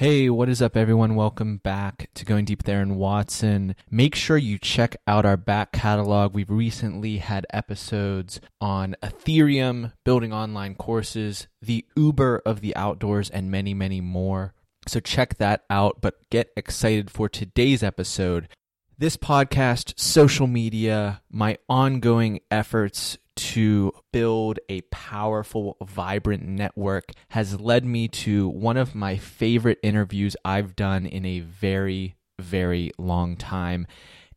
Hey, what is up, everyone? Welcome back to Going Deep Aaron Watson. Make sure you check out our back catalog. We've recently had episodes on Ethereum, building online courses, the Uber of the outdoors, and many, many more. So check that out, but get excited for today's episode. This podcast, social media, my ongoing efforts to build a powerful, vibrant network has led me to one of my favorite interviews I've done in a very, very long time.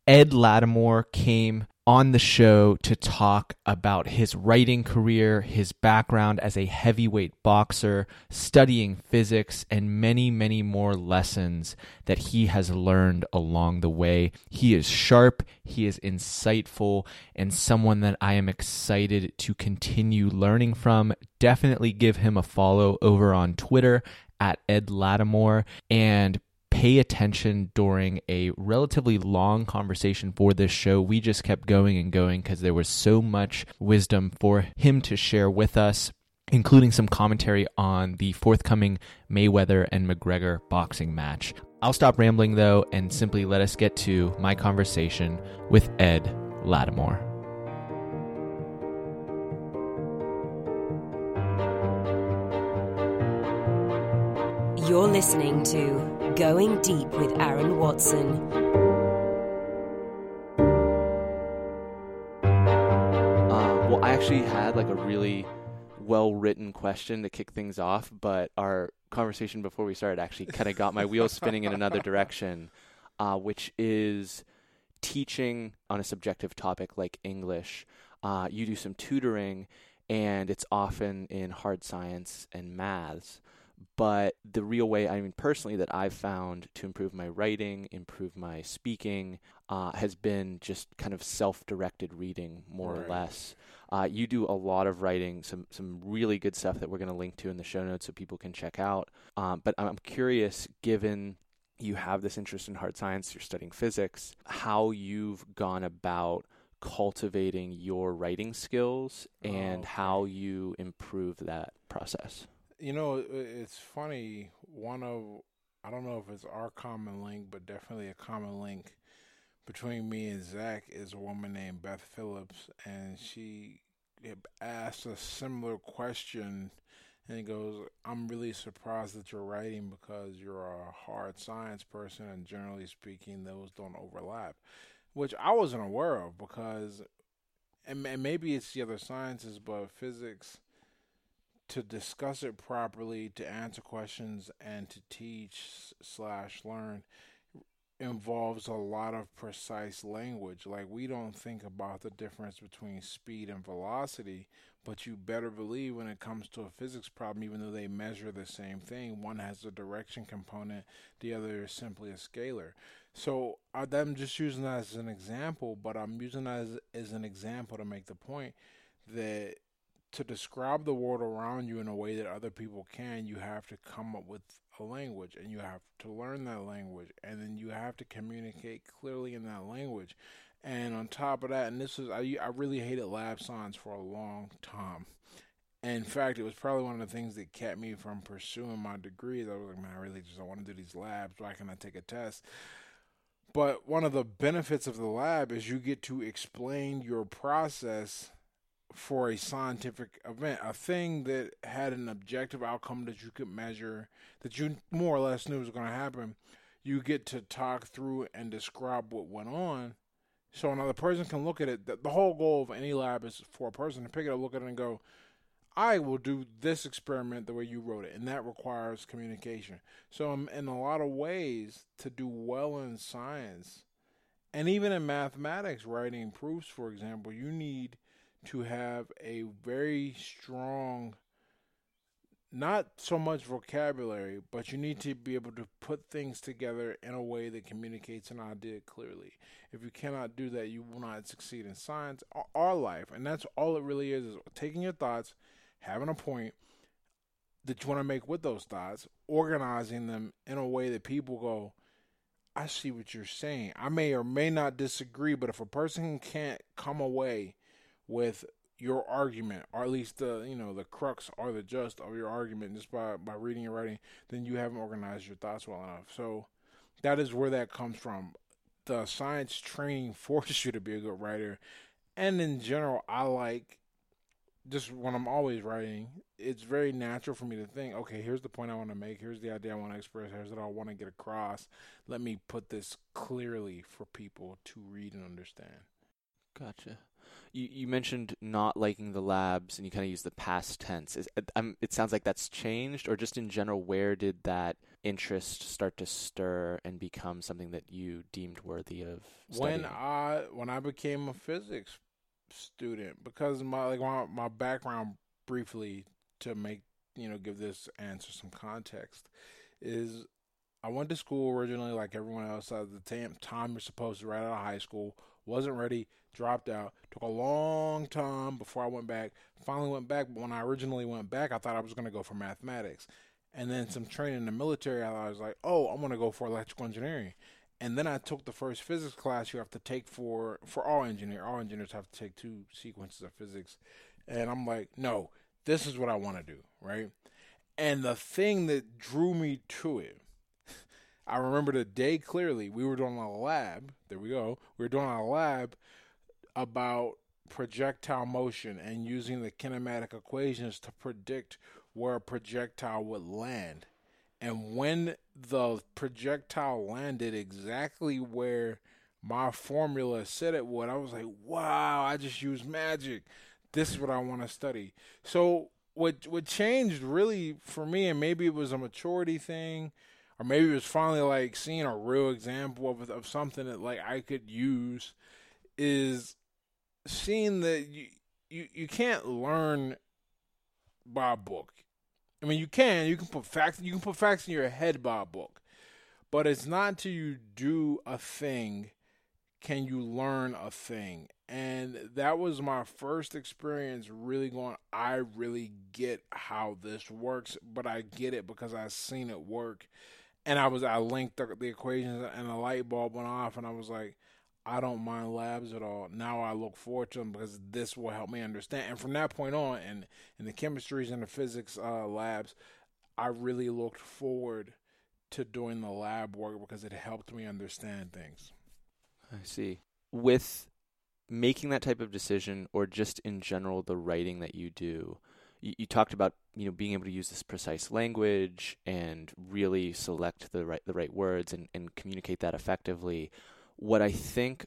Ed Latimore came on the show to talk about his writing career, his background as a heavyweight boxer, studying physics, and many, many more lessons that he has learned along the way. He is sharp, he is insightful, and someone that I am excited to continue learning from. Definitely give him a follow over on Twitter at Ed Latimore and pay attention during a relatively long conversation for this show. We just kept going and going because there was so much wisdom for him to share with us, including some commentary on the forthcoming Mayweather and McGregor boxing match. I'll stop rambling though and simply let us get to my conversation with Ed Latimore. You're listening to Going Deep with Aaron Watson. Uh, well, I actually had like a really well written question to kick things off, but our conversation before we started actually kind of got my wheels spinning in another direction, uh, which is teaching on a subjective topic like English. Uh, you do some tutoring, and it's often in hard science and maths. But the real way, I mean, personally, that I've found to improve my writing, improve my speaking, uh, has been just kind of self-directed reading, more Right. or less. Uh, you do a lot of writing, some some really good stuff that we're going to link to in the show notes so people can check out. Um, but I'm curious, given you have this interest in hard science, you're studying physics, how you've gone about cultivating your writing skills and Oh, okay. how you improve that process. You know, it's funny. One of I don't know if it's our common link, but definitely a common link between me and Zach is a woman named Beth Phillips, and she asked a similar question. And he goes, "I'm really surprised that you're writing because you're a hard science person, and generally speaking, those don't overlap." Which I wasn't aware of because, and, and maybe it's the other sciences, but physics to discuss it properly, to answer questions, and to teach slash learn involves a lot of precise language. Like we don't think about the difference between speed and velocity, but you better believe when it comes to a physics problem, even though they measure the same thing, one has a direction component, the other is simply a scalar. So I'm just using that as an example, but I'm using that as, as an example to make the point that to describe the world around you in a way that other people can, you have to come up with a language and you have to learn that language and then you have to communicate clearly in that language. And on top of that, and this is, I, I really hated lab science for a long time. In fact, it was probably one of the things that kept me from pursuing my degrees. I was like, man, I really just don't want to do these labs. Why can't I take a test? But one of the benefits of the lab is you get to explain your process for a scientific event, a thing that had an objective outcome that you could measure, that you more or less knew was going to happen. You get to talk through and describe what went on, so another person can look at it. The, the whole goal of any lab is for a person to pick it up, look at it, and go, "I will do this experiment the way you wrote it," and that requires communication. So, um, in a lot of ways, to do well in science, and even in mathematics, writing proofs, for example, you need to have a very strong not so much vocabulary, but you need to be able to put things together in a way that communicates an idea clearly. If you cannot do that, you will not succeed in science or, life. And that's all it really is, is taking your thoughts, having a point that you want to make with those thoughts, organizing them in a way that people go, I see what you're saying. I may or may not disagree, but if a person can't come away with your argument, or at least the you know the crux or the just of your argument, just by by reading and writing, then you haven't organized your thoughts well enough. So that is where that comes from. The science training forces you to be a good writer, and in general, I like just when I'm always writing, it's very natural for me to think, okay, here's the point I want to make, here's the idea I want to express, here's what I want to get across. Let me put this clearly for people to read and understand. Gotcha. You you mentioned not liking the labs, and you kind of use the past tense. Is, it sounds like that's changed, or just in general, where did that interest start to stir and become something that you deemed worthy of? Studying? When I when I became a physics student because my like my, my background briefly to make you know give this answer some context is I went to school originally like everyone else at the time time you're supposed to right out of high school wasn't ready dropped out took a long time before I went back finally went back but when I originally went back I thought I was going to go for mathematics and then some training in the military I was like oh I'm going to go for electrical engineering and then I took the first physics class you have to take for for all engineer. All engineers have to take two sequences of physics, and I'm like, no, this is what I want to do, right? And the thing that drew me to it, I remember the day clearly. We were doing a lab. There we go. We were doing a lab about projectile motion and using the kinematic equations to predict where a projectile would land. And when the projectile landed exactly where my formula said it would, I was like, wow, I just used magic. This is what I want to study. So what what changed really for me, and maybe it was a maturity thing, or maybe it was finally like seeing a real example of of something that like I could use, is seeing that you you, you can't learn by a book. I mean, you can. You can put facts. You can put facts in your head by a book, but it's not until you do a thing can you learn a thing. And that was my first experience really going. I really get how this works, but I get it because I've seen it work. And I was I linked the, the equations, and the light bulb went off, and I was like, I don't mind labs at all. Now I look forward to them because this will help me understand. And from that point on, and in the chemistries and the physics uh, labs, I really looked forward to doing the lab work because it helped me understand things. I see. With making that type of decision, or just in general, the writing that you do, you, you talked about you know being able to use this precise language and really select the right the right words and, and communicate that effectively what I think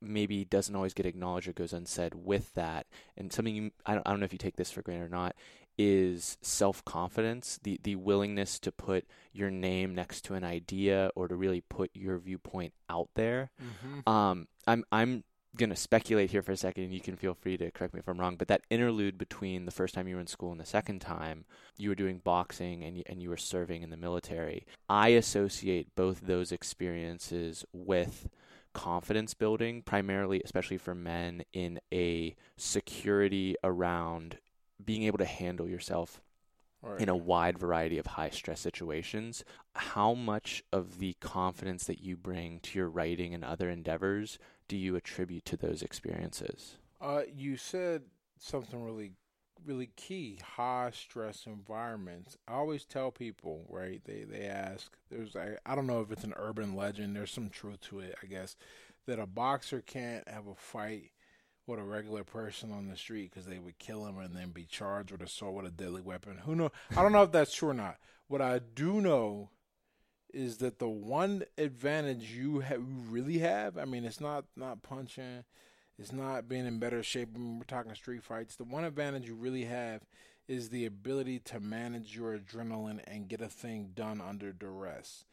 maybe doesn't always get acknowledged or goes unsaid with that, and something you, I don't, I don't know if you take this for granted or not, is self confidence, the the willingness to put your name next to an idea or to really put your viewpoint out there. Mm-hmm. Um, I'm I'm gonna speculate here for a second, and you can feel free to correct me if I'm wrong. But that interlude between the first time you were in school and the second time you were doing boxing and you, and you were serving in the military, I associate both those experiences with confidence building, primarily, especially for men, in a security around being able to handle yourself right. in a wide variety of high stress situations. How much of the confidence that you bring to your writing and other endeavors do you attribute to those experiences? Uh, you said something really really key high stress environments i always tell people right they they ask there's I, I don't know if it's an urban legend there's some truth to it i guess that a boxer can't have a fight with a regular person on the street because they would kill him and then be charged with assault with a deadly weapon. Who know? I don't know if that's true or not. What I do know is that the one advantage you you really have. I mean, it's not not punching, it's not being in better shape. When we're talking street fights. The one advantage you really have is the ability to manage your adrenaline and get a thing done under duress.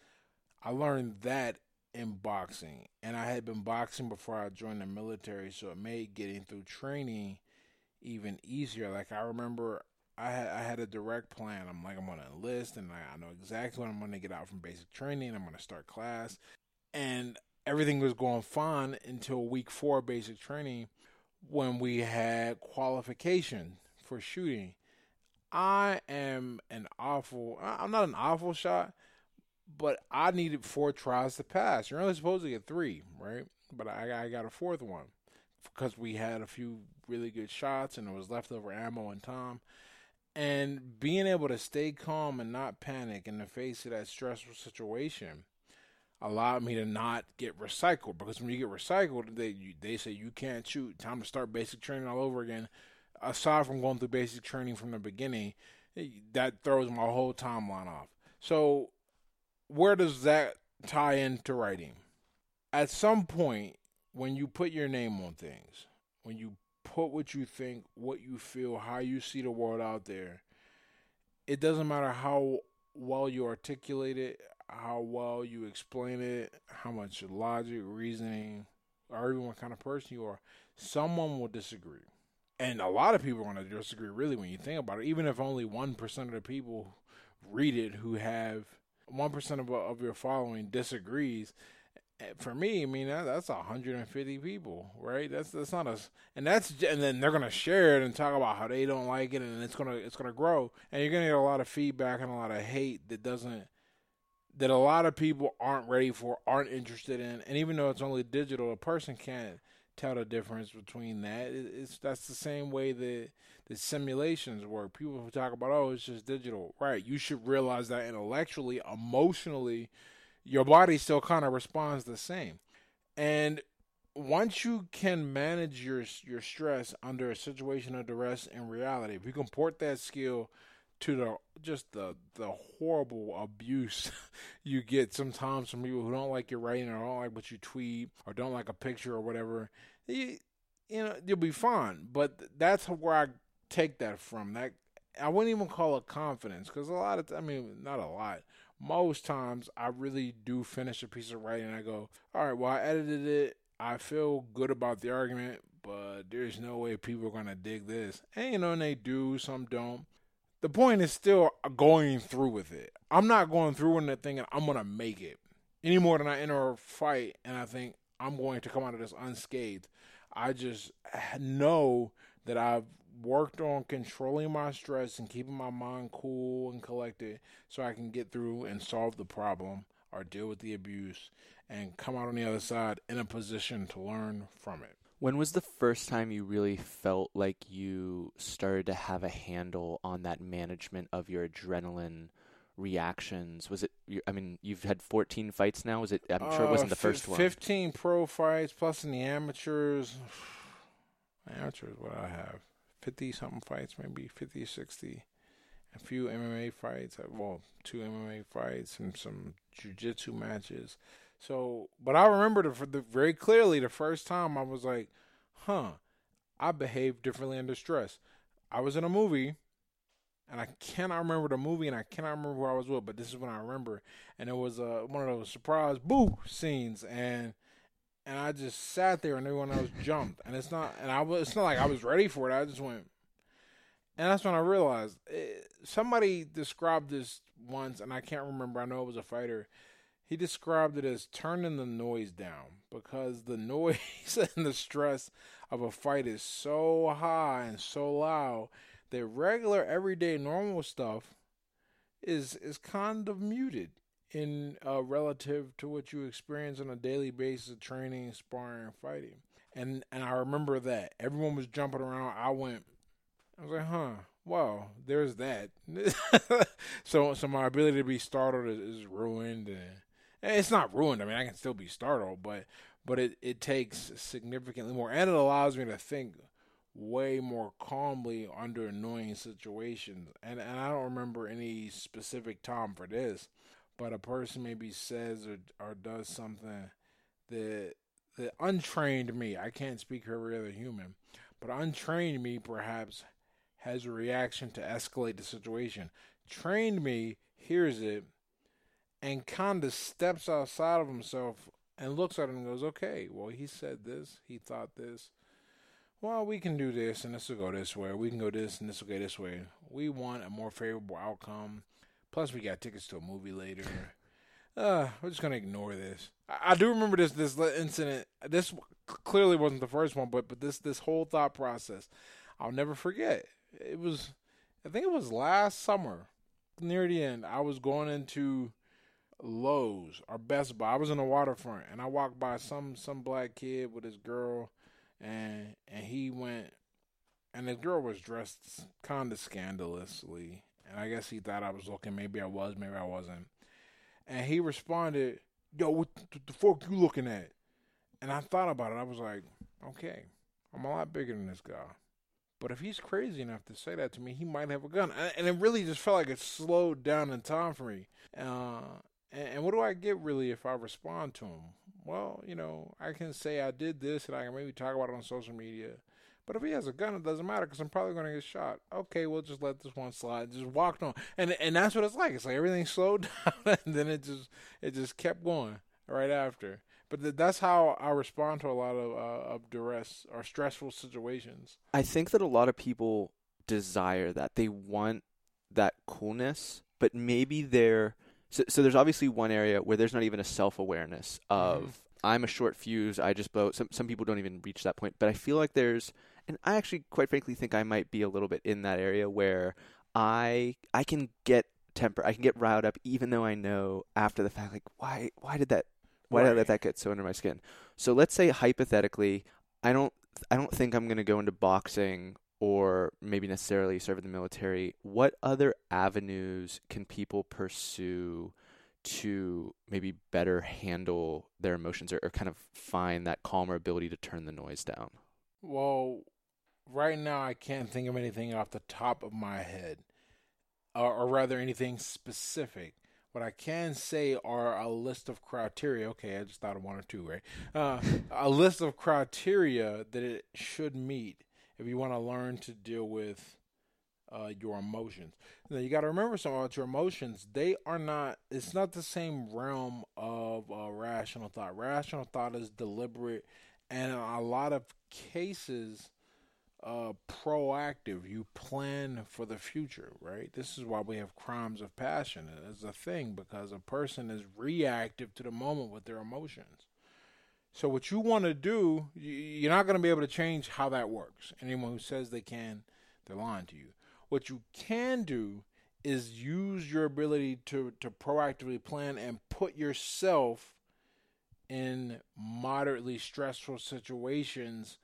I learned that in boxing, and I had been boxing before I joined the military, so it made getting through training even easier. Like I remember, I had I had a direct plan. I'm like, I'm gonna enlist, and I, I know exactly when I'm gonna get out from basic training. I'm gonna start class, and everything was going fine until week four basic training, when we had qualification for shooting. I am an awful. I'm not an awful shot but I needed four tries to pass. You're only supposed to get three, right? But I, I got a fourth one. because we had a few really good shots and it was leftover ammo and time. And being able to stay calm and not panic in the face of that stressful situation allowed me to not get recycled because when you get recycled, they they say you can't shoot. Time to start basic training all over again. Aside from going through basic training from the beginning, eh, that throws my whole timeline off. So, where does that tie into writing? At some point, when you put your name on things, when you put what you think, what you feel, how you see the world out there, it doesn't matter how well you articulate it, how well you explain it, how much logic, reasoning, or even what kind of person you are, someone will disagree. And a lot of people are going to disagree, really, when you think about it. Even if only 1% of the people read it who have 1% of, of your following disagrees, Eh, for me, I mean that, that's 150 people, right? That's that's not a, and that's and then they're gonna share it and talk about how they don't like it, and it's gonna it's gonna grow, and you're gonna get a lot of feedback and a lot of hate that doesn't that a lot of people aren't ready for, aren't interested in, and even though it's only digital, a person can't tell the difference between that. It's that's the same way that the simulations work. People talk about oh, it's just digital, right? You should realize that intellectually, emotionally, your body still kind of responds the same, and once you can manage your your stress under a situation of duress in reality, if you can port that skill to the just the the horrible abuse you get sometimes from people who don't like your writing or don't like what you tweet or don't like a picture or whatever. You, you know, you'll be fine. But that's where I take that from. That I wouldn't even call it confidence because a lot of I mean not a lot. Most times I really do finish a piece of writing I go, all right, well I edited it. I feel good about the argument, but there's no way people are gonna dig this. And you know, and they do, some don't the point is still going through with it. I'm not going through with it thinking I'm gonna make it any more than I enter a fight and I think I'm going to come out of this unscathed. I just know that I've worked on controlling my stress and keeping my mind cool and collected so I can get through and solve the problem or deal with the abuse and come out on the other side in a position to learn from it. When was the first time you really felt like you started to have a handle on that management of your adrenaline reactions? Was it? I mean, you've had 14 fights now. Was it? I'm sure it wasn't the uh, first f- one. 15 pro fights plus in the amateurs. Amateurs, what I have, 50 something fights, maybe 50, 60. A few MMA fights. Uh, well, two MMA fights and some jiu-jitsu matches. So, but I remember the, the, very clearly the first time I was like, huh, I behaved differently under stress. I was in a movie, and I cannot remember the movie, and I cannot remember who I was with, but this is when I remember, and it was uh, one of those surprise boo scenes, and and I just sat there, and everyone else jumped, and it's not, and I was, it's not like I was ready for it. I just went, and that's when I realized it, eh, somebody described this once, and I can't remember. I know it was a fighter he described it as turning the noise down because the noise and the stress of a fight is so high and so loud that regular everyday normal stuff is is kind of muted in uh, relative to what you experience on a daily basis of training, sparring, fighting. And and I remember that everyone was jumping around. I went, I was like, huh, well, there's that. so so my ability to be startled is, is ruined and it's not ruined. I mean, I can still be startled, but but it it takes significantly more, and it allows me to think way more calmly under annoying situations. And and I don't remember any specific time for this, but a person maybe says or or does something that that untrained me. I can't speak for every other human, but untrained me perhaps has a reaction to escalate the situation. Trained me hears it and kind of steps outside of himself and looks at him and goes, okay, well, he said this, he thought this. Well, we can do this and this will go this way. We can go this and this will go this way. We want a more favorable outcome. Plus, we got tickets to a movie later. Uh, we're just gonna ignore this. I, I do remember this this incident. This clearly wasn't the first one, but but this this whole thought process, I'll never forget. It was, I think it was last summer, near the end. I was going into Lowe's or Best Buy. I was in the waterfront and I walked by some some black kid with his girl and and he went, and the girl was dressed kind of scandalously, and I guess he thought I was looking. Maybe I was, maybe I wasn't. And he responded, "Yo, what the fuck you looking at?" And I thought about it. I was like, "Okay, I'm a lot bigger than this guy." But if he's crazy enough to say that to me, he might have a gun. And it really just felt like it slowed down in time for me. Uh, and, and, what do I get really if I respond to him? Well, you know, I can say I did this and I can maybe talk about it on social media. But if he has a gun, it doesn't matter because I'm probably going to get shot. Okay, we'll just let this one slide. Just walked on, and and that's what it's like. It's like everything slowed down, and then it just it just kept going right after. But th- that's how I respond to a lot of uh, of duress or stressful situations. I think that a lot of people desire that. They want that coolness, but maybe they're so, so there's obviously one area where there's not even a self awareness of mm. I'm a short fuse. I just blow. Some some people don't even reach that point, but I feel like there's, and I actually quite frankly think I might be a little bit in that area where I I can get temper. I can get riled up even though I know after the fact like why why did that why right. did I let that get so under my skin? So let's say hypothetically, I don't I don't think I'm going to go into boxing or maybe necessarily serve in the military. What other avenues can people pursue to maybe better handle their emotions or, or kind of find that calmer ability to turn the noise down? Well, right now I can't think of anything off the top of my head, or, or rather anything specific. What I can say are a list of criteria. Okay, I just thought of one or two, right? Uh, a list of criteria that it should meet if you want to learn to deal with uh, your emotions. Now you got to remember something about your emotions. They are not. It's not the same realm of uh, rational thought. Rational thought is deliberate, and in a lot of cases, uh, proactive. You plan for the future, right? This is why we have crimes of passion as a thing because a person is reactive to the moment with their emotions. So what you want to do, you're not going to be able to change how that works. Anyone who says they can, they're lying to you. What you can do is use your ability to to proactively plan and put yourself in moderately stressful situations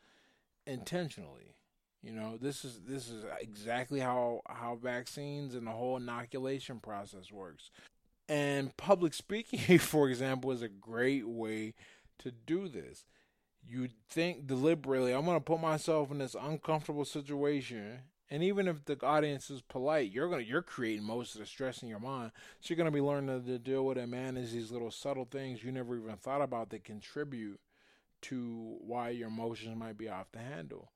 intentionally. You know, this is this is exactly how how vaccines and the whole inoculation process works. And public speaking, for example, is a great way to do this. You think deliberately, I'm going to put myself in this uncomfortable situation, and even if the audience is polite, you're gonna you're creating most of the stress in your mind. So you're gonna be learning to deal with and manage these little subtle things you never even thought about that contribute to why your emotions might be off the handle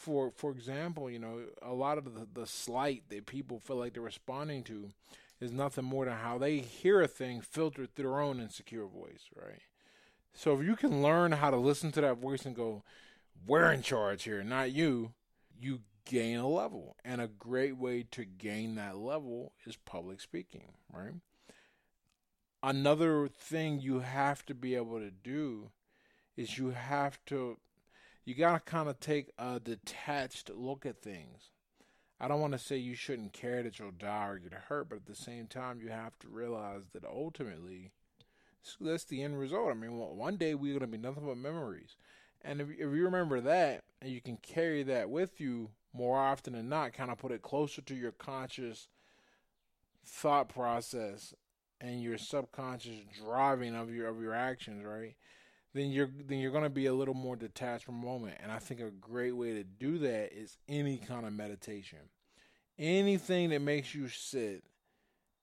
for for example, you know, a lot of the, the slight that people feel like they're responding to is nothing more than how they hear a thing filtered through their own insecure voice, right? So if you can learn how to listen to that voice and go, "We're in charge here, not you," you gain a level, and a great way to gain that level is public speaking, right? Another thing you have to be able to do is you have to you got to kind of take a detached look at things. I don't want to say you shouldn't care that you'll die or get hurt, but at the same time, you have to realize that ultimately, that's the end result. I mean, one day we're going to be nothing but memories. And if, if you remember that, and you can carry that with you more often than not, kind of put it closer to your conscious thought process and your subconscious driving of your of your actions, right? then you're then you're going to be a little more detached from moment. And I think a great way to do that is any kind of meditation. Anything that makes you sit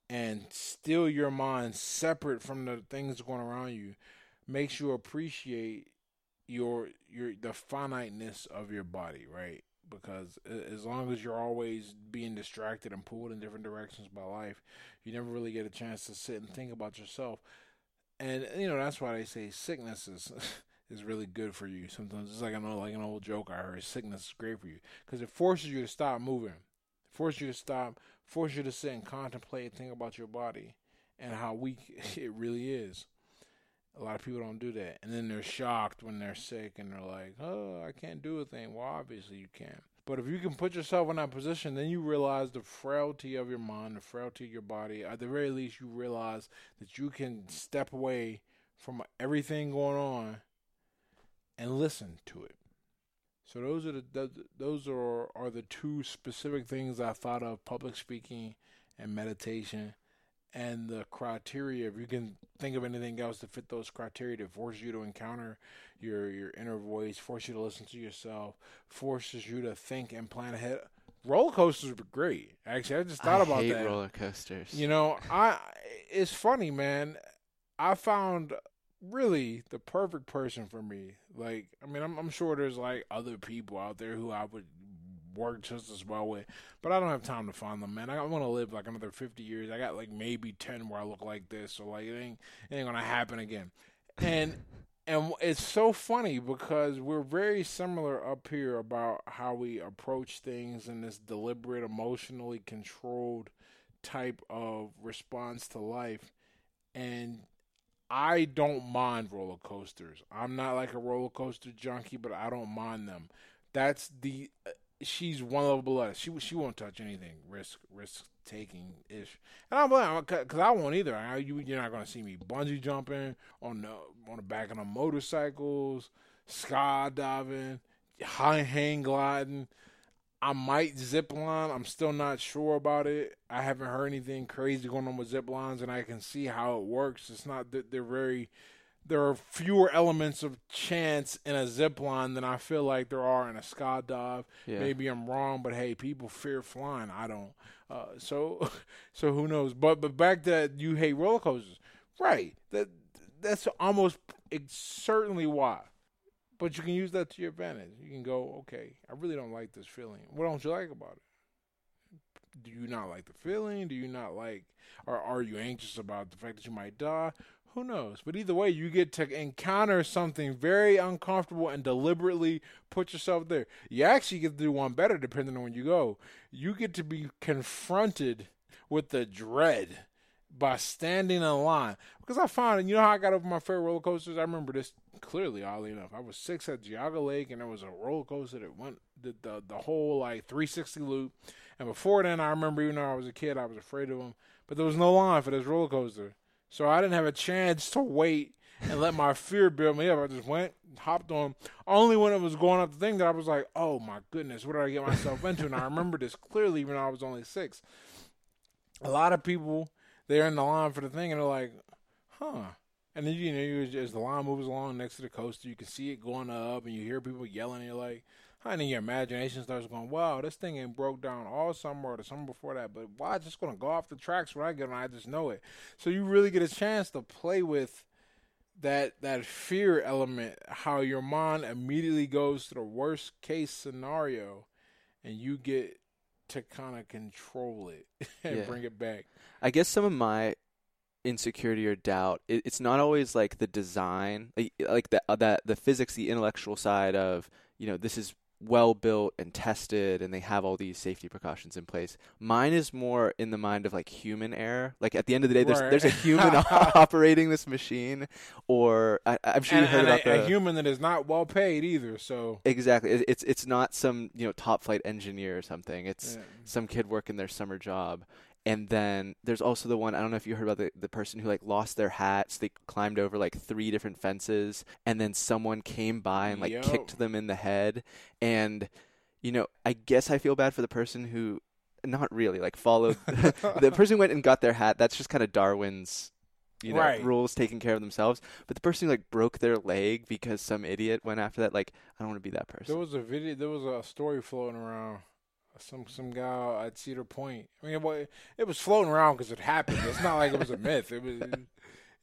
and still your mind separate from the things going around you makes you appreciate your your the finiteness of your body, right? Because as long as you're always being distracted and pulled in different directions by life, you never really get a chance to sit and think about yourself and you know that's why they say sickness is is really good for you. Sometimes it's like I know, like an old joke I heard. Sickness is great for you because it forces you to stop moving, forces you to stop, forces you to sit and contemplate and think about your body and how weak it really is. A lot of people don't do that, and then they're shocked when they're sick and they're like, "Oh, I can't do a thing." Well, obviously you can. But if you can put yourself in that position, then you realize the frailty of your mind, the frailty of your body. At the very least, you realize that you can step away from everything going on and listen to it. So those are the those are are the two specific things I thought of: public speaking and meditation, and the criteria. If you can think of anything else to fit those criteria to force you to encounter your your inner voice, force you to listen to yourself, forces you to think and plan ahead. Roller coasters were great. Actually, I just thought I about hate that. roller coasters. You know, I it's funny, man. I found really the perfect person for me. Like, I mean, I'm, I'm sure there's like other people out there who I would work just as well with, but I don't have time to find them, man. I want to live like another 50 years. I got like maybe 10 where I look like this, so like it ain't it ain't gonna happen again. And and it's so funny because we're very similar up here about how we approach things in this deliberate, emotionally controlled type of response to life. And I don't mind roller coasters. I'm not like a roller coaster junkie, but I don't mind them. That's the she's one level below. She she won't touch anything risk risk taking ish. And I'm like, because I won't either. I, you you're not gonna see me bungee jumping on the on the back of the motorcycles, skydiving, high hang gliding. I might zip line. I'm still not sure about it. I haven't heard anything crazy going on with zip lines, and I can see how it works. It's not that they're very. There are fewer elements of chance in a zip line than I feel like there are in a skydive. Yeah. Maybe I'm wrong, but hey, people fear flying. I don't. Uh, so, so who knows? But but back to that, you hate roller coasters, right? That that's almost it's certainly why. But you can use that to your advantage. You can go, okay, I really don't like this feeling. What don't you like about it? Do you not like the feeling? Do you not like, or are you anxious about the fact that you might die? Who knows? But either way, you get to encounter something very uncomfortable and deliberately put yourself there. You actually get to do one better depending on when you go. You get to be confronted with the dread by standing in line. Because I found, and you know how I got over my favorite roller coasters? I remember this clearly, oddly enough. I was six at Geauga Lake, and there was a roller coaster that went the, the, the whole like 360 loop. And before then, I remember even though I was a kid, I was afraid of them. But there was no line for this roller coaster. So I didn't have a chance to wait and let my fear build me up. I just went, hopped on. Only when it was going up the thing that I was like, oh my goodness, what did I get myself into? And I remember this clearly even though I was only six. A lot of people, they're in the line for the thing and they're like, huh. And then, you know, as the line moves along next to the coaster, you can see it going up and you hear people yelling. And you're like, and your imagination starts going, wow, this thing ain't broke down all summer or the summer before that. But why? It's just going to go off the tracks when I get on. I just know it. So you really get a chance to play with that that fear element, how your mind immediately goes to the worst case scenario, and you get to kind of control it and Yeah. bring it back. I guess some of my insecurity or doubt it, it's not always like the design like, like the uh, that the physics the intellectual side of you know this is well built and tested and they have all these safety precautions in place mine is more in the mind of like human error like at the end of the day there's there's a human operating this machine or I, i'm sure and, you heard about a, the a human that is not well paid either. So exactly It- it's it's not some you know top flight engineer or something it's yeah. some kid working their summer job. And then there's also the one I don't know if you heard about the the person who like lost their hats. They climbed over like three different fences, and then someone came by and like Yo. kicked them in the head. And you know, I guess I feel bad for the person who, not really, like followed the person who went and got their hat. That's just kind of Darwin's. You know, Right. rules taking care of themselves. But the person who like broke their leg because some idiot went after that, like, I don't want to be that person. There was a video. There was a story floating around. Some some guy at Cedar Point. I mean, it it was floating around because it happened. It's not like it was a myth. It was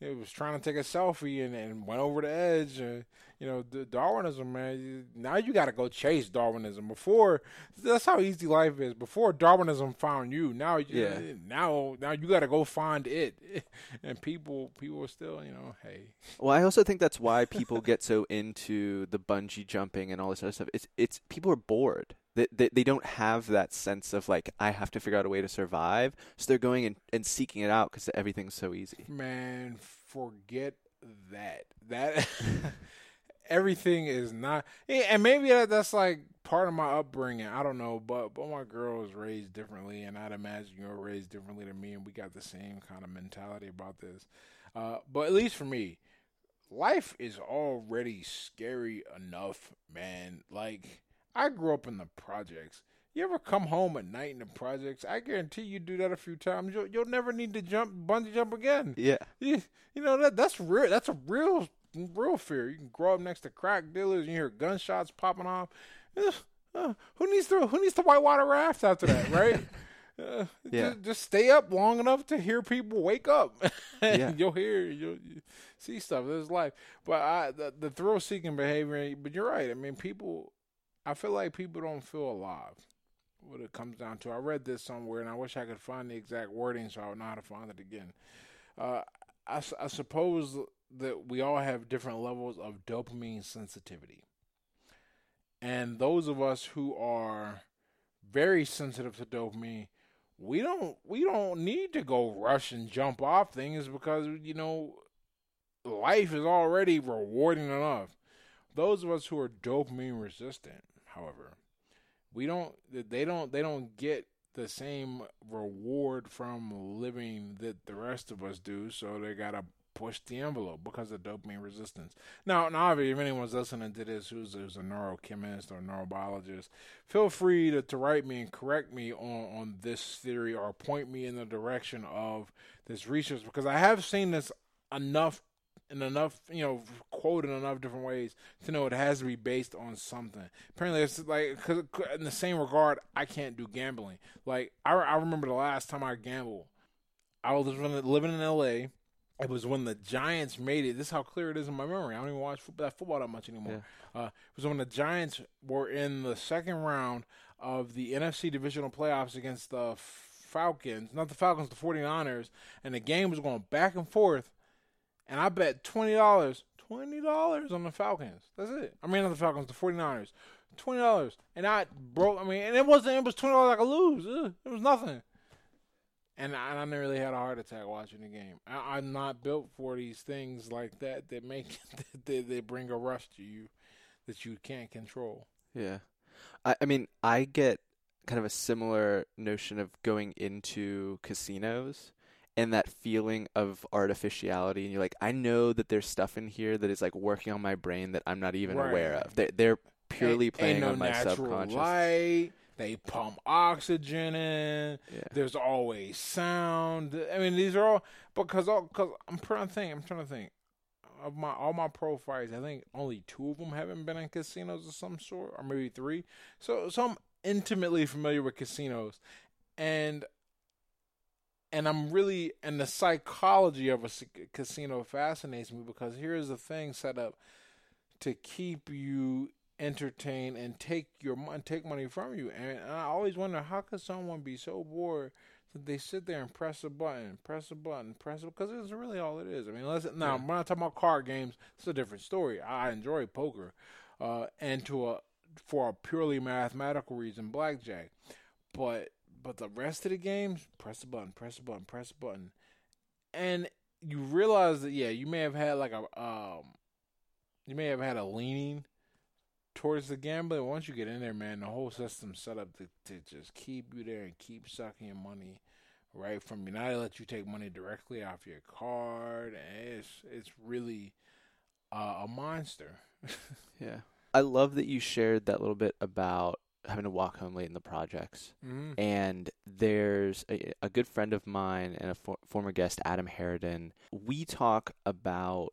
it was trying to take a selfie and, and went over the edge. And, you know, the Darwinism, man. Now you got to go chase Darwinism. Before that's how easy life is. Before Darwinism found you, now you, Yeah. now now you got to go find it. And people people are still, you know, hey, Well, I also think that's why people get so into the bungee jumping and all this other stuff. It's it's people are bored. They, they they don't have that sense of like I have to figure out a way to survive, so they're going and, and seeking it out because everything's so easy. Man, forget that. That everything is not, and maybe that, that's like part of my upbringing. I don't know, but but my girl was raised differently, and I'd imagine you were raised differently than me, and we got the same kind of mentality about this. Uh, but at least for me, life is already scary enough, man. Like I grew up in the projects. You ever come home at night in the projects? I guarantee you do that a few times. You'll, you'll never need to jump bungee jump again. Yeah. You, you know that that's real. That's a real real fear. You can grow up next to crack dealers and you hear gunshots popping off. Uh, who needs to who needs to whitewater raft after that, right? Uh, Yeah. just, just stay up long enough to hear people wake up. Yeah. you'll hear, you'll you see stuff. This is life. But I, the, the thrill seeking behavior. But you're right. I mean, people. I feel like people don't feel alive. What it comes down to. I read this somewhere, and I wish I could find the exact wording so I would know how to find it again. Uh, I, I suppose that we all have different levels of dopamine sensitivity. And those of us who are very sensitive to dopamine, we don't we don't need to go rush and jump off things because you know life is already rewarding enough. Those of us who are dopamine resistant, however, we don't they don't they don't get the same reward from living that the rest of us do, so they gotta push the envelope because of dopamine resistance. Now, now obviously, if anyone's listening to this who's, who's a neurochemist or neurobiologist, feel free to, to write me and correct me on, on this theory or point me in the direction of this research because I have seen this enough in enough, you know, quoted in enough different ways to know it has to be based on something. Apparently, it's like cause in the same regard, I can't do gambling. Like I, I remember the last time I gambled, I was living, living in L.A. It was when the Giants made it. This is how clear it is in my memory. I don't even watch football, football that much anymore. Uh, it was when the Giants were in the second round of the NFC divisional playoffs against the Falcons, not the Falcons, the 49ers, and the game was going back and forth. And I bet $20, $20 on the Falcons. That's it. I mean, not the Falcons, the 49ers. $20. And I broke, I mean, and it wasn't, it was $20 I could lose. It was nothing. And I, I nearly had a heart attack watching the game. I, I'm not built for these things like that that make that they bring a rush to you that you can't control. Yeah. I, I mean, I get kind of a similar notion of going into casinos and that feeling of artificiality. And you're like, I know that there's stuff in here that is like working on my brain that I'm not even aware of. They're, they're purely Ain't- playing ain't no on my subconscious. light. They pump oxygen in. Yeah. There's always sound. I mean, these are all because all because I'm trying to think. I'm trying to think of my all my profiles. I think only two of them haven't been in casinos of some sort, or maybe three. So, so I'm intimately familiar with casinos, and and I'm really and the psychology of a casino fascinates me because here's the thing set up to keep you entertained and take your mon- take money from you. And I always wonder how could someone be so bored that they sit there and press a button, press a button, press it because it's really all it is. I mean, let's now when I talk about card games, it's a different story. I enjoy poker, uh, and to a for a purely mathematical reason, blackjack. But but the rest of the games, press a button, press a button, press a button, and you realize that yeah, you may have had like a um, you may have had a leaning towards the gambling. Once you get in there, man, the whole system's set up to, to just keep you there and keep sucking your money right from you. Now they let you take money directly off your card, it's it's really uh, a monster. Yeah. I love that you shared that little bit about having to walk home late in the projects. mm-hmm. and there's a, a good friend of mine and a for, former guest, Adam Harridan. We talk about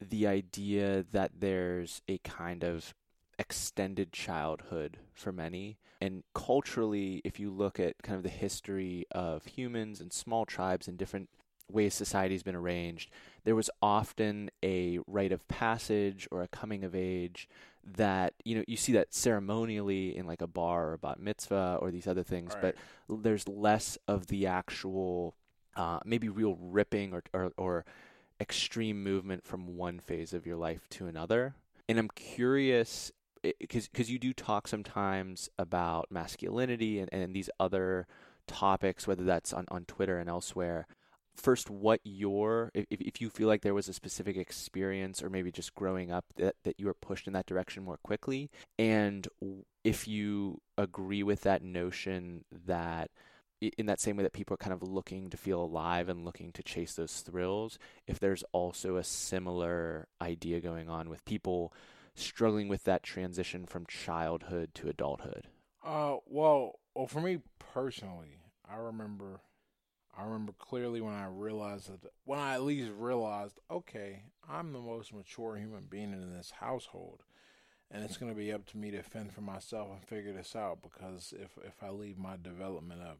the idea that there's a kind of extended childhood for many. And culturally, if you look at kind of the history of humans and small tribes and different ways society's been arranged, there was often a rite of passage or a coming of age that you know you see that ceremonially in like a bar or a bat mitzvah or these other things, but there's less of the actual uh, maybe real ripping or, or or extreme movement from one phase of your life to another. And I'm curious Eh, because because you do talk sometimes about masculinity and, and these other topics, whether that's on, on Twitter and elsewhere. First, what your if if you feel like there was a specific experience or maybe just growing up that that you were pushed in that direction more quickly, and if you agree with that notion that in that same way that people are kind of looking to feel alive and looking to chase those thrills, if there's also a similar idea going on with people struggling with that transition from childhood to adulthood? Uh, well, well, for me personally, I remember, I remember clearly when I realized that when I at least realized, okay, I'm the most mature human being in this household, and it's going to be up to me to fend for myself and figure this out. Because if if I leave my development up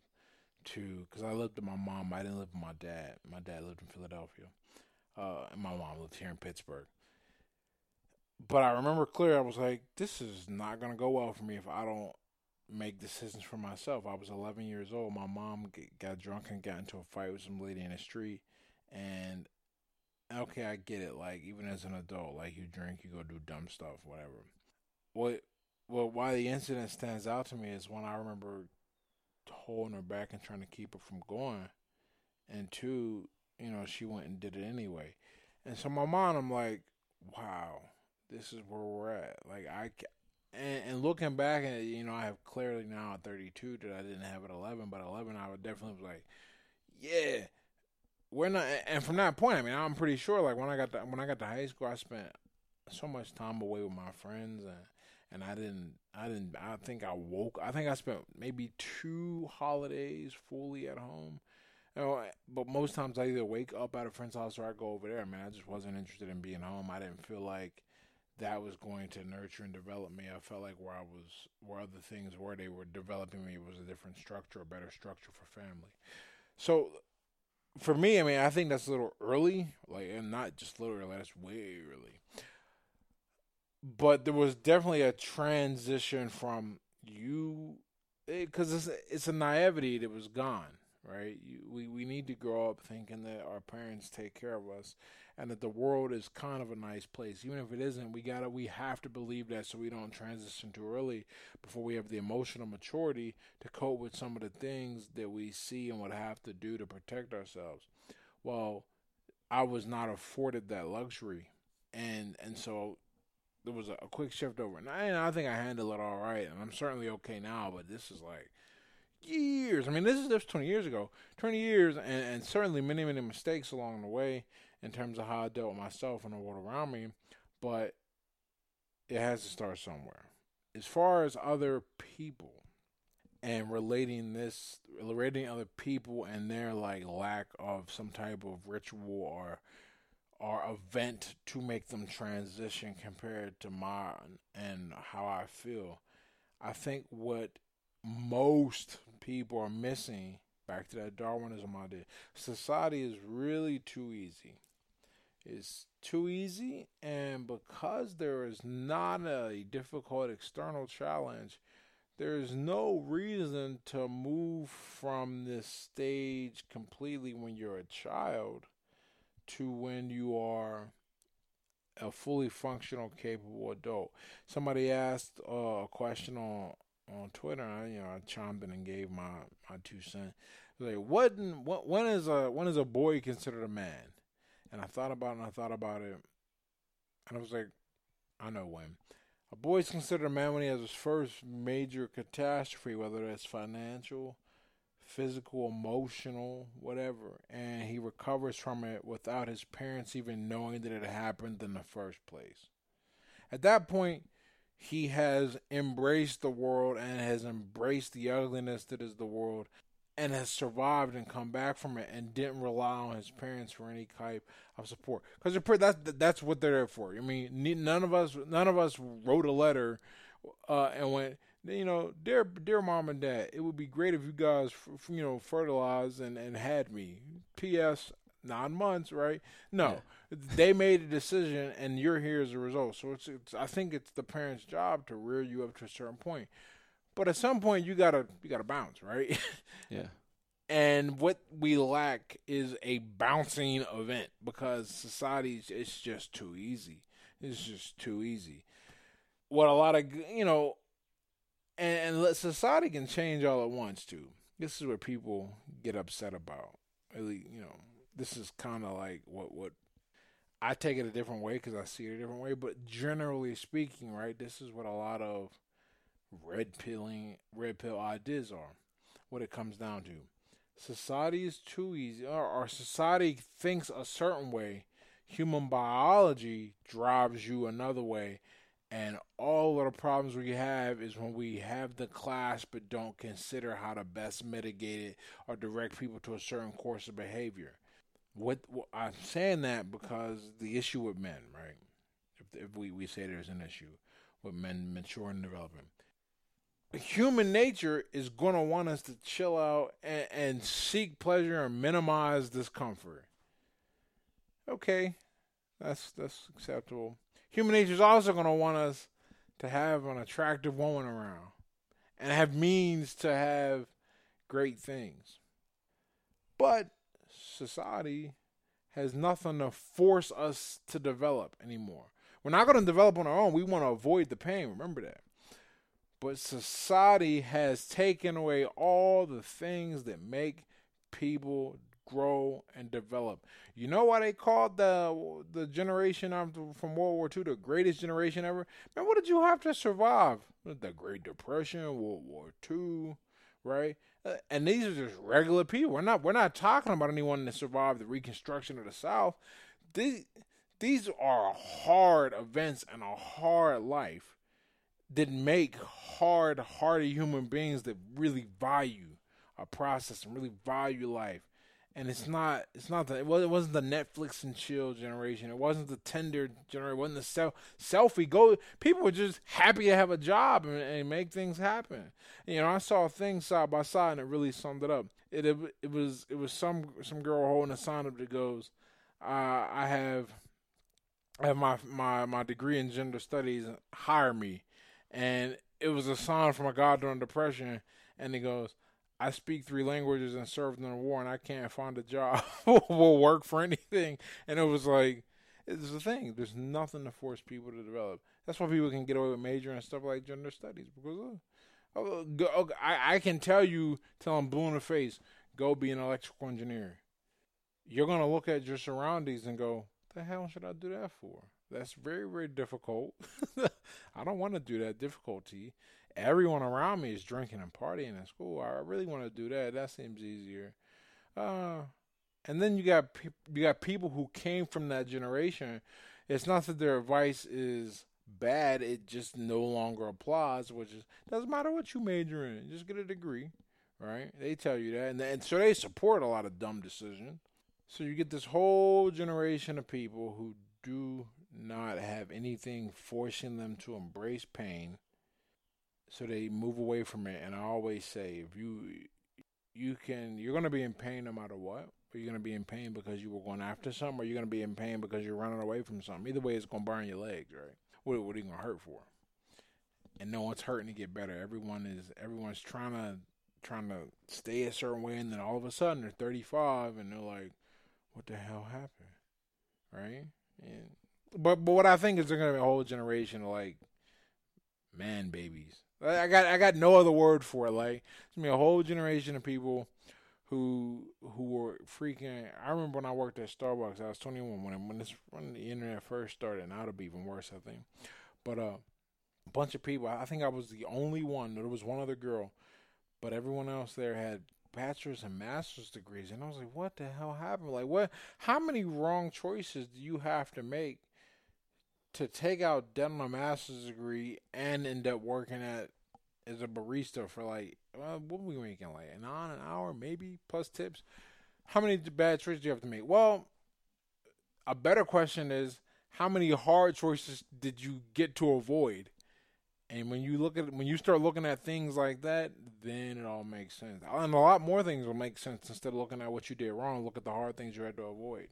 to, because I lived with my mom, I didn't live with my dad. My dad lived in Philadelphia, uh, and my mom lived here in Pittsburgh. But I remember clear. I was like, this is not going to go well for me if I don't make decisions for myself. I was 11 years old. My mom got drunk and got into a fight with some lady in the street. And okay, I get it. Like even as an adult, like you drink, you go do dumb stuff, whatever. What, well, why the incident stands out to me is when I remember holding her back and trying to keep her from going, and two, you know, she went and did it anyway. And so my mom, I'm like, wow, this is where we're at. Like I, and, and looking back at you know, I have clearly now at 32 that I didn't have at 11, but 11 I would definitely was like, yeah, we're not. And from that point, I mean, I'm pretty sure like when I got to, when I got to high school, I spent so much time away with my friends and and I didn't I didn't I think I woke I think I spent maybe two holidays fully at home. You know, but most times I either wake up at a friend's house or I go over there. I mean, I just wasn't interested in being home. I didn't feel like that was going to nurture and develop me. I felt like where I was, where other things were, they were developing me was a different structure, a better structure for family. So for me, I mean, I think that's a little early, like, and not just little early, that's way early. But there was definitely a transition from you, because eh, it's it's a naivety that was gone, right? You, we we need to grow up thinking that our parents take care of us, and that the world is kind of a nice place. Even if it isn't, we gotta we have to believe that so we don't transition too early before we have the emotional maturity to cope with some of the things that we see and would have to do to protect ourselves. Well, I was not afforded that luxury. And and so there was a, a quick shift over. And I, I think I handled it all right, and I'm certainly okay now. But this is like years. I mean, this is just 20 years ago. 20 years, and, and certainly many, many mistakes along the way in terms of how I dealt with myself and the world around me, but it has to start somewhere. As far as other people and relating this, relating other people and their like lack of some type of ritual or or event to make them transition compared to mine and how I feel. I think what most people are missing back to that Darwinism idea. Society is really too easy is too easy, and because there is not a difficult external challenge, there is no reason to move from this stage completely when you're a child to when you are a fully functional, capable adult. Somebody asked uh, a question on on Twitter. I, you know, I chimed in and gave my my two cents. Like, what, what when is a when is a boy considered a man? And I thought about it and I thought about it. And I was like, I know when. A boy is considered a man when he has his first major catastrophe, whether that's financial, physical, emotional, whatever, and he recovers from it without his parents even knowing that it happened in the first place. At that point, he has embraced the world and has embraced the ugliness that is the world and has survived and come back from it and didn't rely on his parents for any type of support because that's that's what they're there for. I mean, none of us none of us wrote a letter uh, and went, you know, dear dear mom and dad, it would be great if you guys you know fertilized and and had me. P.S. Nine months, right? No, yeah. they made a decision, and you're here as a result. So it's, it's I think it's the parents' job to rear you up to a certain point. But at some point you gotta you gotta bounce, right? Yeah. and what we lack is a bouncing event because society it's just too easy. It's just too easy. What a lot of you know, and, and society can change all at once too. This is what people get upset about. Really, you know, this is kind of like what what I take it a different way because I see it a different way. But generally speaking, right, this is what a lot of red pilling red pill ideas are. What it comes down to. Society is too easy or our society thinks a certain way. Human biology drives you another way And all of the problems we have is when we have the class but don't consider how to best mitigate it or direct people to a certain course of behavior. What, what I'm saying that because the issue with men, right? If, if we, we say there's an issue with men maturing and developing, human nature is going to want us to chill out and, and seek pleasure and minimize discomfort. Okay, that's that's acceptable. Human nature is also going to want us to have an attractive woman around and have means to have great things. But society has nothing to force us to develop anymore. We're not going to develop on our own. We want to avoid the pain. Remember that. But society has taken away all the things that make people grow and develop. You know why they called the the generation from World War II the greatest generation ever? Man, what did you have to survive? The Great Depression, World War II, right? Uh, and these are just regular people. We're not we're not talking about anyone that survived the Reconstruction of the South. These these are hard events and a hard life that make hard hearted human beings that really value a process and really value life and it's not it's not the it wasn't the Netflix and chill generation. It wasn't the Tinder generation. It wasn't the self selfie go. People were just happy to have a job and, and, make things happen. You know, I saw things side by side and it really summed it up. It it, it was it was some some girl holding a sign up that goes, uh, "I have I have my my my degree in gender studies. Hire me," and it was a sign from a god during depression, and he goes I speak three languages and served in the war, and I can't find a job will work for anything. And it was like, it's the thing. There's nothing to force people to develop. That's why people can get away with majoring and stuff like gender studies because uh, oh, oh, I, I can tell you, tell them blue in the face, go be an electrical engineer. You're gonna look at your surroundings and go, the hell should I do that for? That's very very difficult. I don't want to do that difficulty everyone around me is drinking and partying in school. I really want to do that. That seems easier. Uh, and then you got pe- you got people who came from that generation. It's not that their advice is bad; it just no longer applies. Which is doesn't matter what you major in, just get a degree, right? They tell you that, and, and so they support a lot of dumb decisions. So you get this whole generation of people who do not have anything forcing them to embrace pain so they move away from it. And I always say, if you you can, you're gonna be in pain no matter what. Are you gonna be in pain because you were going after something, or you're gonna be in pain because you're running away from something? Either way, it's gonna burn your legs, right? What what are you gonna hurt for? And no one's hurting to get better. Everyone is everyone's trying to trying to stay a certain way, and then all of a sudden they're 35 and they're like, "What the hell happened?" Right? And but but what I think is there's gonna be a whole generation of like man babies I got I got no other word for it. Like it's gonna be a whole generation of people who who were freaking. I remember when I worked at Starbucks. I was 21 when when this when the internet first started. Now it'll be even worse, I think. But uh, a bunch of people. I think I was the only one. There was one other girl, but everyone else there had bachelor's and master's degrees, and I was like, "What the hell happened? Like, what? How many wrong choices do you have to make to take out dental master's degree and end up working at as a barista for like uh, what were we making like an on an hour maybe plus tips? How many bad choices do you have to make? Well a better question is how many hard choices did you get to avoid? And when you look at when you start looking at things like that then it all makes sense. And a lot more things will make sense instead of looking at what you did wrong. Look at the hard things you had to avoid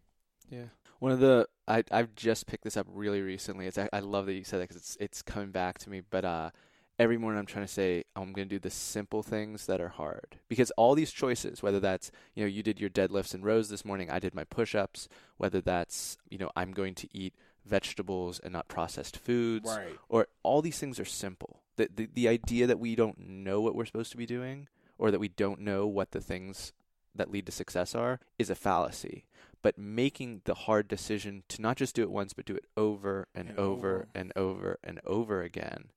yeah. One of the I I've just picked this up really recently. It's I, I love that you said that because it's it's coming back to me. But uh, every morning I'm trying to say I'm going to do the simple things that are hard because all these choices, whether that's you know you did your deadlifts and rows this morning, I did my push-ups. Whether that's you know I'm going to eat vegetables and not processed foods, right. or all these things are simple. The, the the idea that we don't know what we're supposed to be doing or that we don't know what the things that lead to success are is a fallacy. But making the hard decision to not just do it once but do it over and, and over, over. and over and over again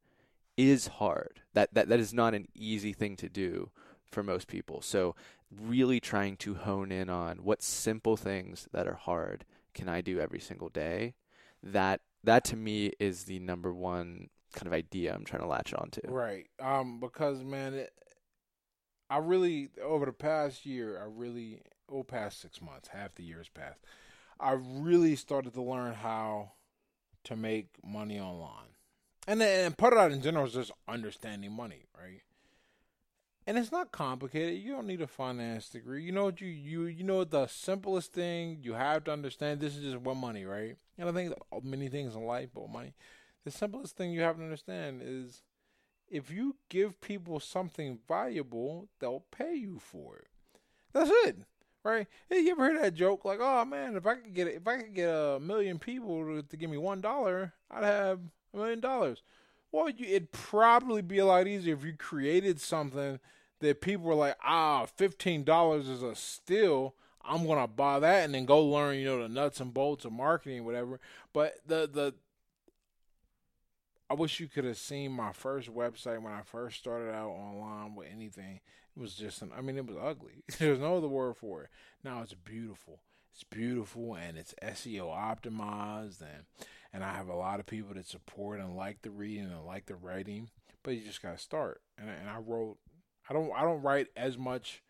is hard. That, that that is not an easy thing to do for most people. So really trying to hone in on what simple things that are hard can i do every single day. That that to me is the number one kind of idea I'm trying to latch onto. Right. Um, because man, it, I really over the past year, I really oh past six months, half the years passed. I really started to learn how to make money online, and and part of that in general is just understanding money, right? And it's not complicated. You don't need a finance degree. You know what you you you know the simplest thing you have to understand. This is just what money, right? And I think many things in life, but money. The simplest thing you have to understand is if you give people something valuable, they'll pay you for it. That's it, right? Hey, you ever heard that joke like, "Oh man, if I could get if I could get a million people to, to give me one dollar, I'd have a million dollars." Well, you, it'd probably be a lot easier if you created something that people were like, "Ah, fifteen dollars is a steal." I'm gonna buy that and then go learn, you know, the nuts and bolts of marketing, whatever. But the the I wish you could have seen my first website when I first started out online with anything. It was just an, I mean, it was ugly. There's no other word for it. Now it's beautiful. It's beautiful and it's SEO optimized and and I have a lot of people that support and like the reading and like the writing. But you just gotta start. And and I wrote. I don't I don't write as much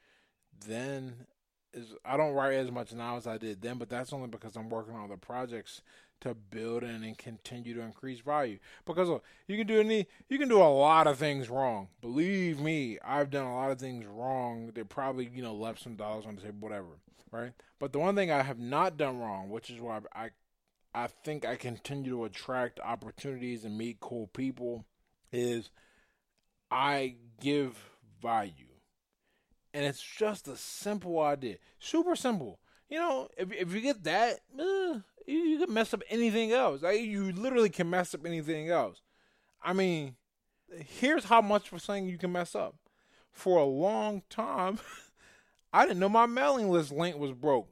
then as I don't write as much now as I did then. But that's only because I'm working on the projects to build and, and continue to increase value. Because look, you can do any, you can do a lot of things wrong. Believe me, I've done a lot of things wrong. They probably you know left some dollars on the table, whatever, right? But the one thing I have not done wrong, which is why I, I think I continue to attract opportunities and meet cool people, is I give value. And it's just a simple idea. Super simple. You know, if if you get that, eh, you, you can mess up anything else. Like, you literally can mess up anything else. I mean, here's how much for saying you can mess up. For a long time, I didn't know my mailing list link was broke.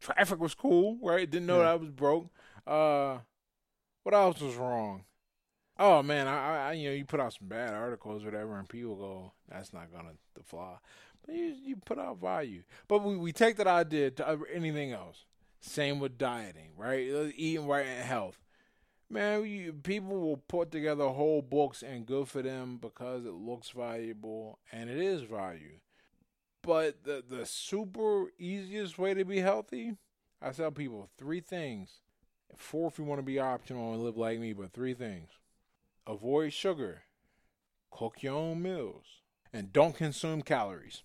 Traffic was cool, right? Didn't know yeah. that was broke. Uh, what else was wrong? Oh man, I, I you know you put out some bad articles, whatever, and people go, "That's not gonna fly." But you you put out value. But we we take that idea to anything else. Same with dieting, right? Uh, eating right and health. Man, you, people will put together whole books and good for them because it looks valuable and it is value. But the the super easiest way to be healthy, I tell people three things. Four if you want to be optional and live like me, but three things. Avoid sugar, cook your own meals, and don't consume calories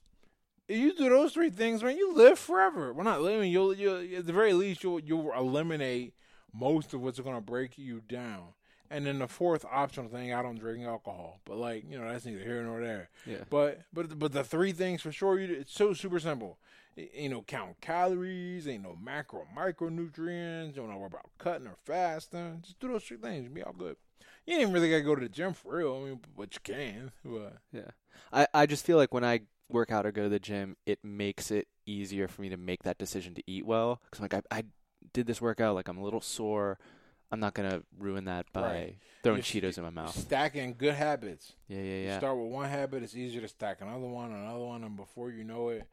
you do those three things, man, you live forever. We're not living. You'll, you at the very least, you'll you'll eliminate most of what's going to break you down. And then the fourth optional thing, I don't drink alcohol, but like you know, that's neither here nor there. Yeah. But but but the three things for sure, you it's so super simple. Ain't no count calories, ain't no macro micronutrients. Don't worry about cutting or fasting. Just do those three things, be all good. You ain't really gotta go to the gym for real. I mean, but you can. But yeah, I I just feel like when I work out or go to the gym, it makes it easier for me to make that decision to eat well. Because like I, I did this workout, like I'm a little sore. I'm not gonna ruin that by right. throwing You're Cheetos in my mouth. Stacking good habits. Yeah, yeah, yeah. You start with one habit, it's easier to stack another one, another one, and before you know it,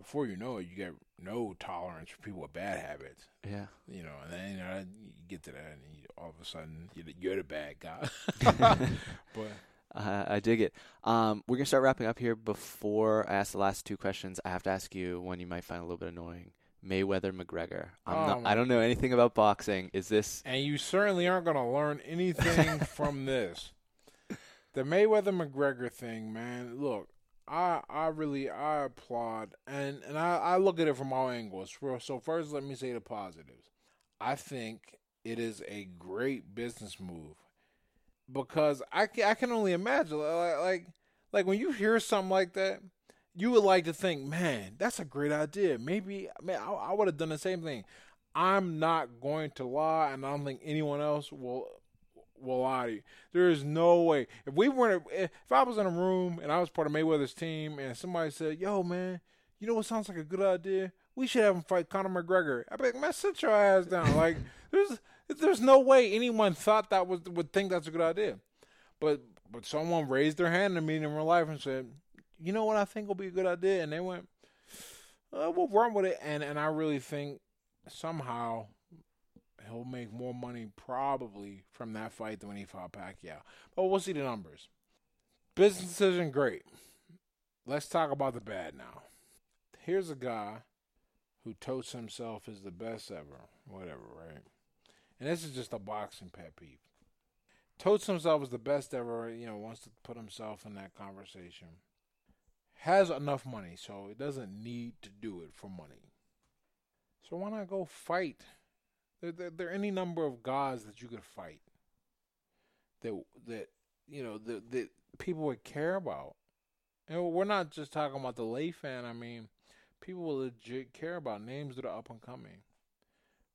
before you know it, you get no tolerance for people with bad habits. Yeah. You know, and then you, know, you get to that, and you, all of a sudden you're the, you're the bad guy. but uh, I dig it. Um, we're gonna start wrapping up here. Before I ask the last two questions, I have to ask you one you might find a little bit annoying. Mayweather McGregor. I'm oh not, I don't know anything about boxing. Is this? And you certainly aren't going to learn anything from this. The Mayweather McGregor thing, man. Look, I I really I applaud and and I, I look at it from all angles. So first, let me say the positives. I think it is a great business move because I can, I can only imagine like, like like when you hear something like that, you would like to think, man, that's a great idea. Maybe man, I, I would have done the same thing. I'm not going to lie, and I don't think anyone else will will lie to. There is no way. If we weren't, if I was in a room and I was part of Mayweather's team, and somebody said, "Yo, man, you know what sounds like a good idea? We should have him fight Conor McGregor." I'd be like, "Man, sit your ass down." like, there's there's no way anyone thought that was would think that's a good idea. But but someone raised their hand to me in real life and said, "You know what I think will be a good idea," and they went, uh, "We'll run with it." And and I really think somehow he'll make more money probably from that fight than when he fought Pacquiao. But we'll see the numbers. Business decision, great. Let's talk about the bad now. Here's a guy who totes himself as the best ever, whatever, right? And this is just a boxing pet peeve. Totes himself as the best ever, you know, wants to put himself in that conversation. Has enough money, so it doesn't need to do it for money. So why not go fight? There, there, there are any number of guys that you could fight that that you know that that people would care about. And we're not just talking about the lay fan. I mean, people will legit care about names that are up and coming.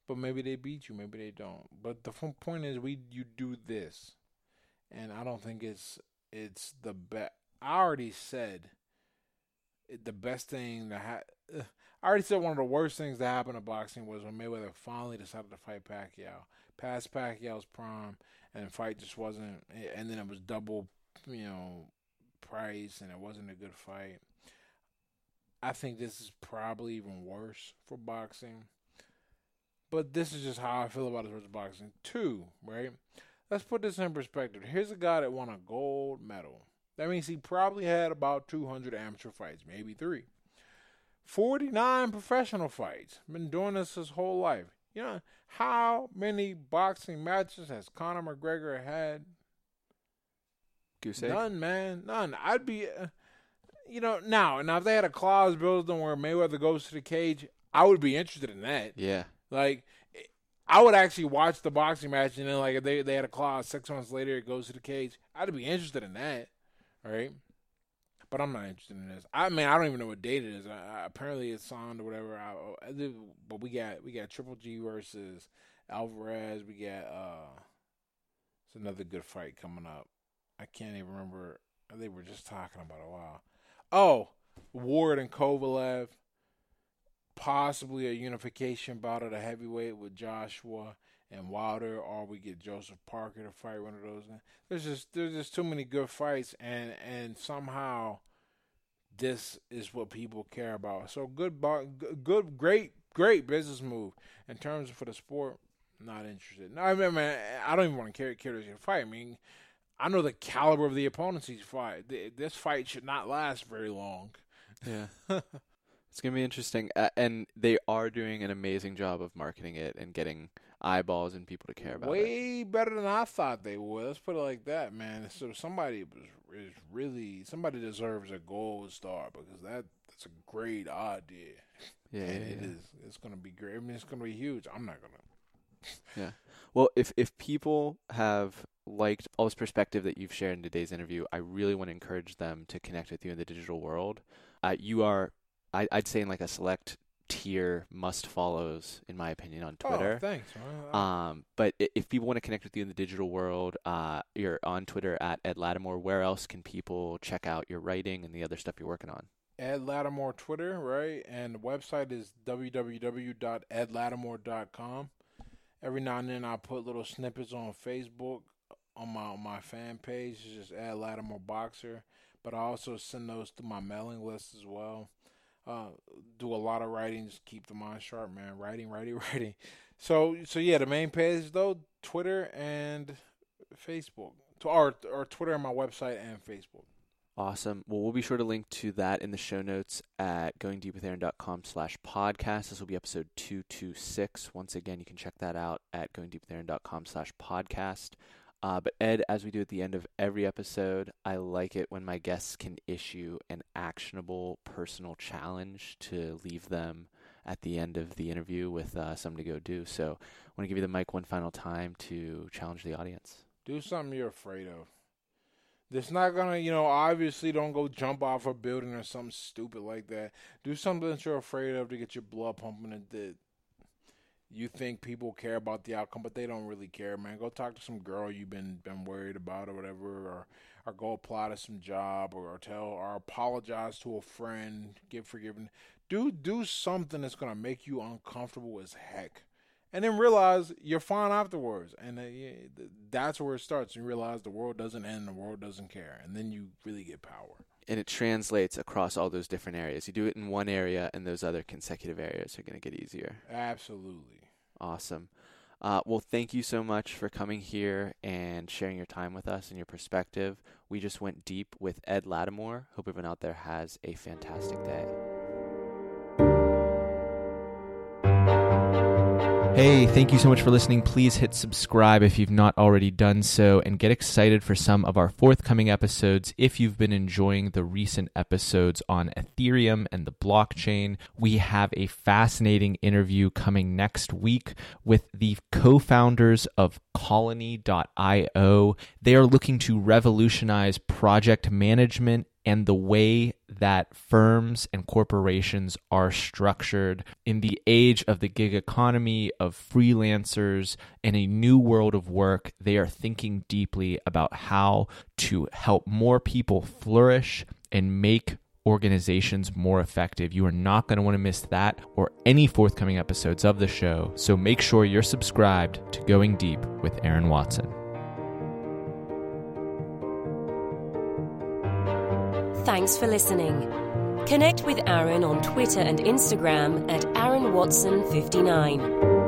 But maybe they beat you, maybe they don't. But the point is, we you do this, and I don't think it's it's the best. I already said the best thing that ha- I already said one of the worst things that happened to boxing was when Mayweather finally decided to fight Pacquiao, past Pacquiao's prime, and the fight just wasn't. And then it was double, you know, price, and it wasn't a good fight. I think this is probably even worse for boxing. But this is just how I feel about it boxing. Two, right? Let's put this in perspective. Here's a guy that won a gold medal. That means he probably had about 200 amateur fights, maybe three. 49 professional fights. Been doing this his whole life. You know, how many boxing matches has Conor McGregor had? Goose egg? None, man. None. I'd be, uh, you know, now, now if they had a clause built in where Mayweather goes to the cage, I would be interested in that. Yeah. Like, I would actually watch the boxing match, and then like if they they had a clause six months later it goes to the cage. I'd be interested in that, right? But I'm not interested in this. I mean, I don't even know what date it is. I, I, apparently it's signed or whatever. I, I, but we got we got Triple G versus Alvarez. We got uh, it's another good fight coming up. I can't even remember. They were just talking about a while. Oh, Ward and Kovalev. Possibly a unification bout at the heavyweight with Joshua and Wilder, or we get Joseph Parker to fight one of those. There's just there's just too many good fights, and and somehow this is what people care about. So good, good, great, great business move in terms of for the sport. Not interested. No, I mean, I don't even want to care care to fight. I mean, I know the caliber of the opponents he's fight. This fight should not last very long. Yeah. It's gonna be interesting, uh, and they are doing an amazing job of marketing it and getting eyeballs and people to care about Way it. Way better than I thought they would. Let's put it like that, man. So somebody was is really somebody deserves a gold star because that that's a great idea. Yeah, and yeah, it yeah. is. It's gonna be great. I mean, it's gonna be huge. I'm not gonna. Yeah. Well, if if people have liked all this perspective that you've shared in today's interview, I really want to encourage them to connect with you in the digital world. Uh, you are, I, I'd say, in like a select tier must follows in my opinion on Twitter. Oh, thanks. Um, but if people want to connect with you in the digital world, uh, you're on Twitter at Ed Latimore. Where else can people check out your writing and the other stuff you're working on? Ed Latimore Twitter, right? And the website is www.edlatimore.com. Every now and then I put little snippets on Facebook on my on my fan page. It's just Ed Latimore Boxer. But I also send those to my mailing list as well uh, do a lot of writing, keep the mind sharp, man. Writing, writing, writing. So, so yeah, the main page though, Twitter and Facebook, or or Twitter and my website and Facebook. Awesome. Well, we'll be sure to link to that in the show notes at goingdeepwithaaron.com slash podcast. This will be episode 226. Once again, you can check that out at goingdeepwithaaron.com slash podcast. Uh, but Ed, as we do at the end of every episode, I like it when my guests can issue an actionable personal challenge to leave them at the end of the interview with uh, something to go do. So I want to give you the mic one final time to challenge the audience. Do something you're afraid of. It's not gonna, you know, obviously don't go jump off a building or something stupid like that. Do something that you're afraid of to get your blood pumping and you think people care about the outcome, but they don't really care, man. Go talk to some girl you've been been worried about or whatever, or or go apply to some job, or, or tell or apologize to a friend, get forgiven. Do do something that's gonna make you uncomfortable as heck, and then realize you're fine afterwards. And uh, that's where it starts. You realize the world doesn't end, the world doesn't care, and then you really get power and it translates across all those different areas. You do it in one area, and those other consecutive areas are going to get easier. Absolutely. Awesome. Uh, well, thank you so much for coming here and sharing your time with us and your perspective. We just went deep with Ed Latimore. Hope everyone out there has a fantastic day. Hey, thank you so much for listening. Please hit subscribe if you've not already done so and get excited for some of our forthcoming episodes. If you've been enjoying the recent episodes on Ethereum and the blockchain, we have a fascinating interview coming next week with the co founders of Colony.io. They are looking to revolutionize project management and the way that firms and corporations are structured in the age of the gig economy, of freelancers, and a new world of work. They are thinking deeply about how to help more people flourish and make organizations more effective. You are not going to want to miss that or any forthcoming episodes of the show. So make sure you're subscribed to Going Deep with Aaron Watson. Thanks for listening. Connect with Aaron on Twitter and Instagram at Aaron Watson 59.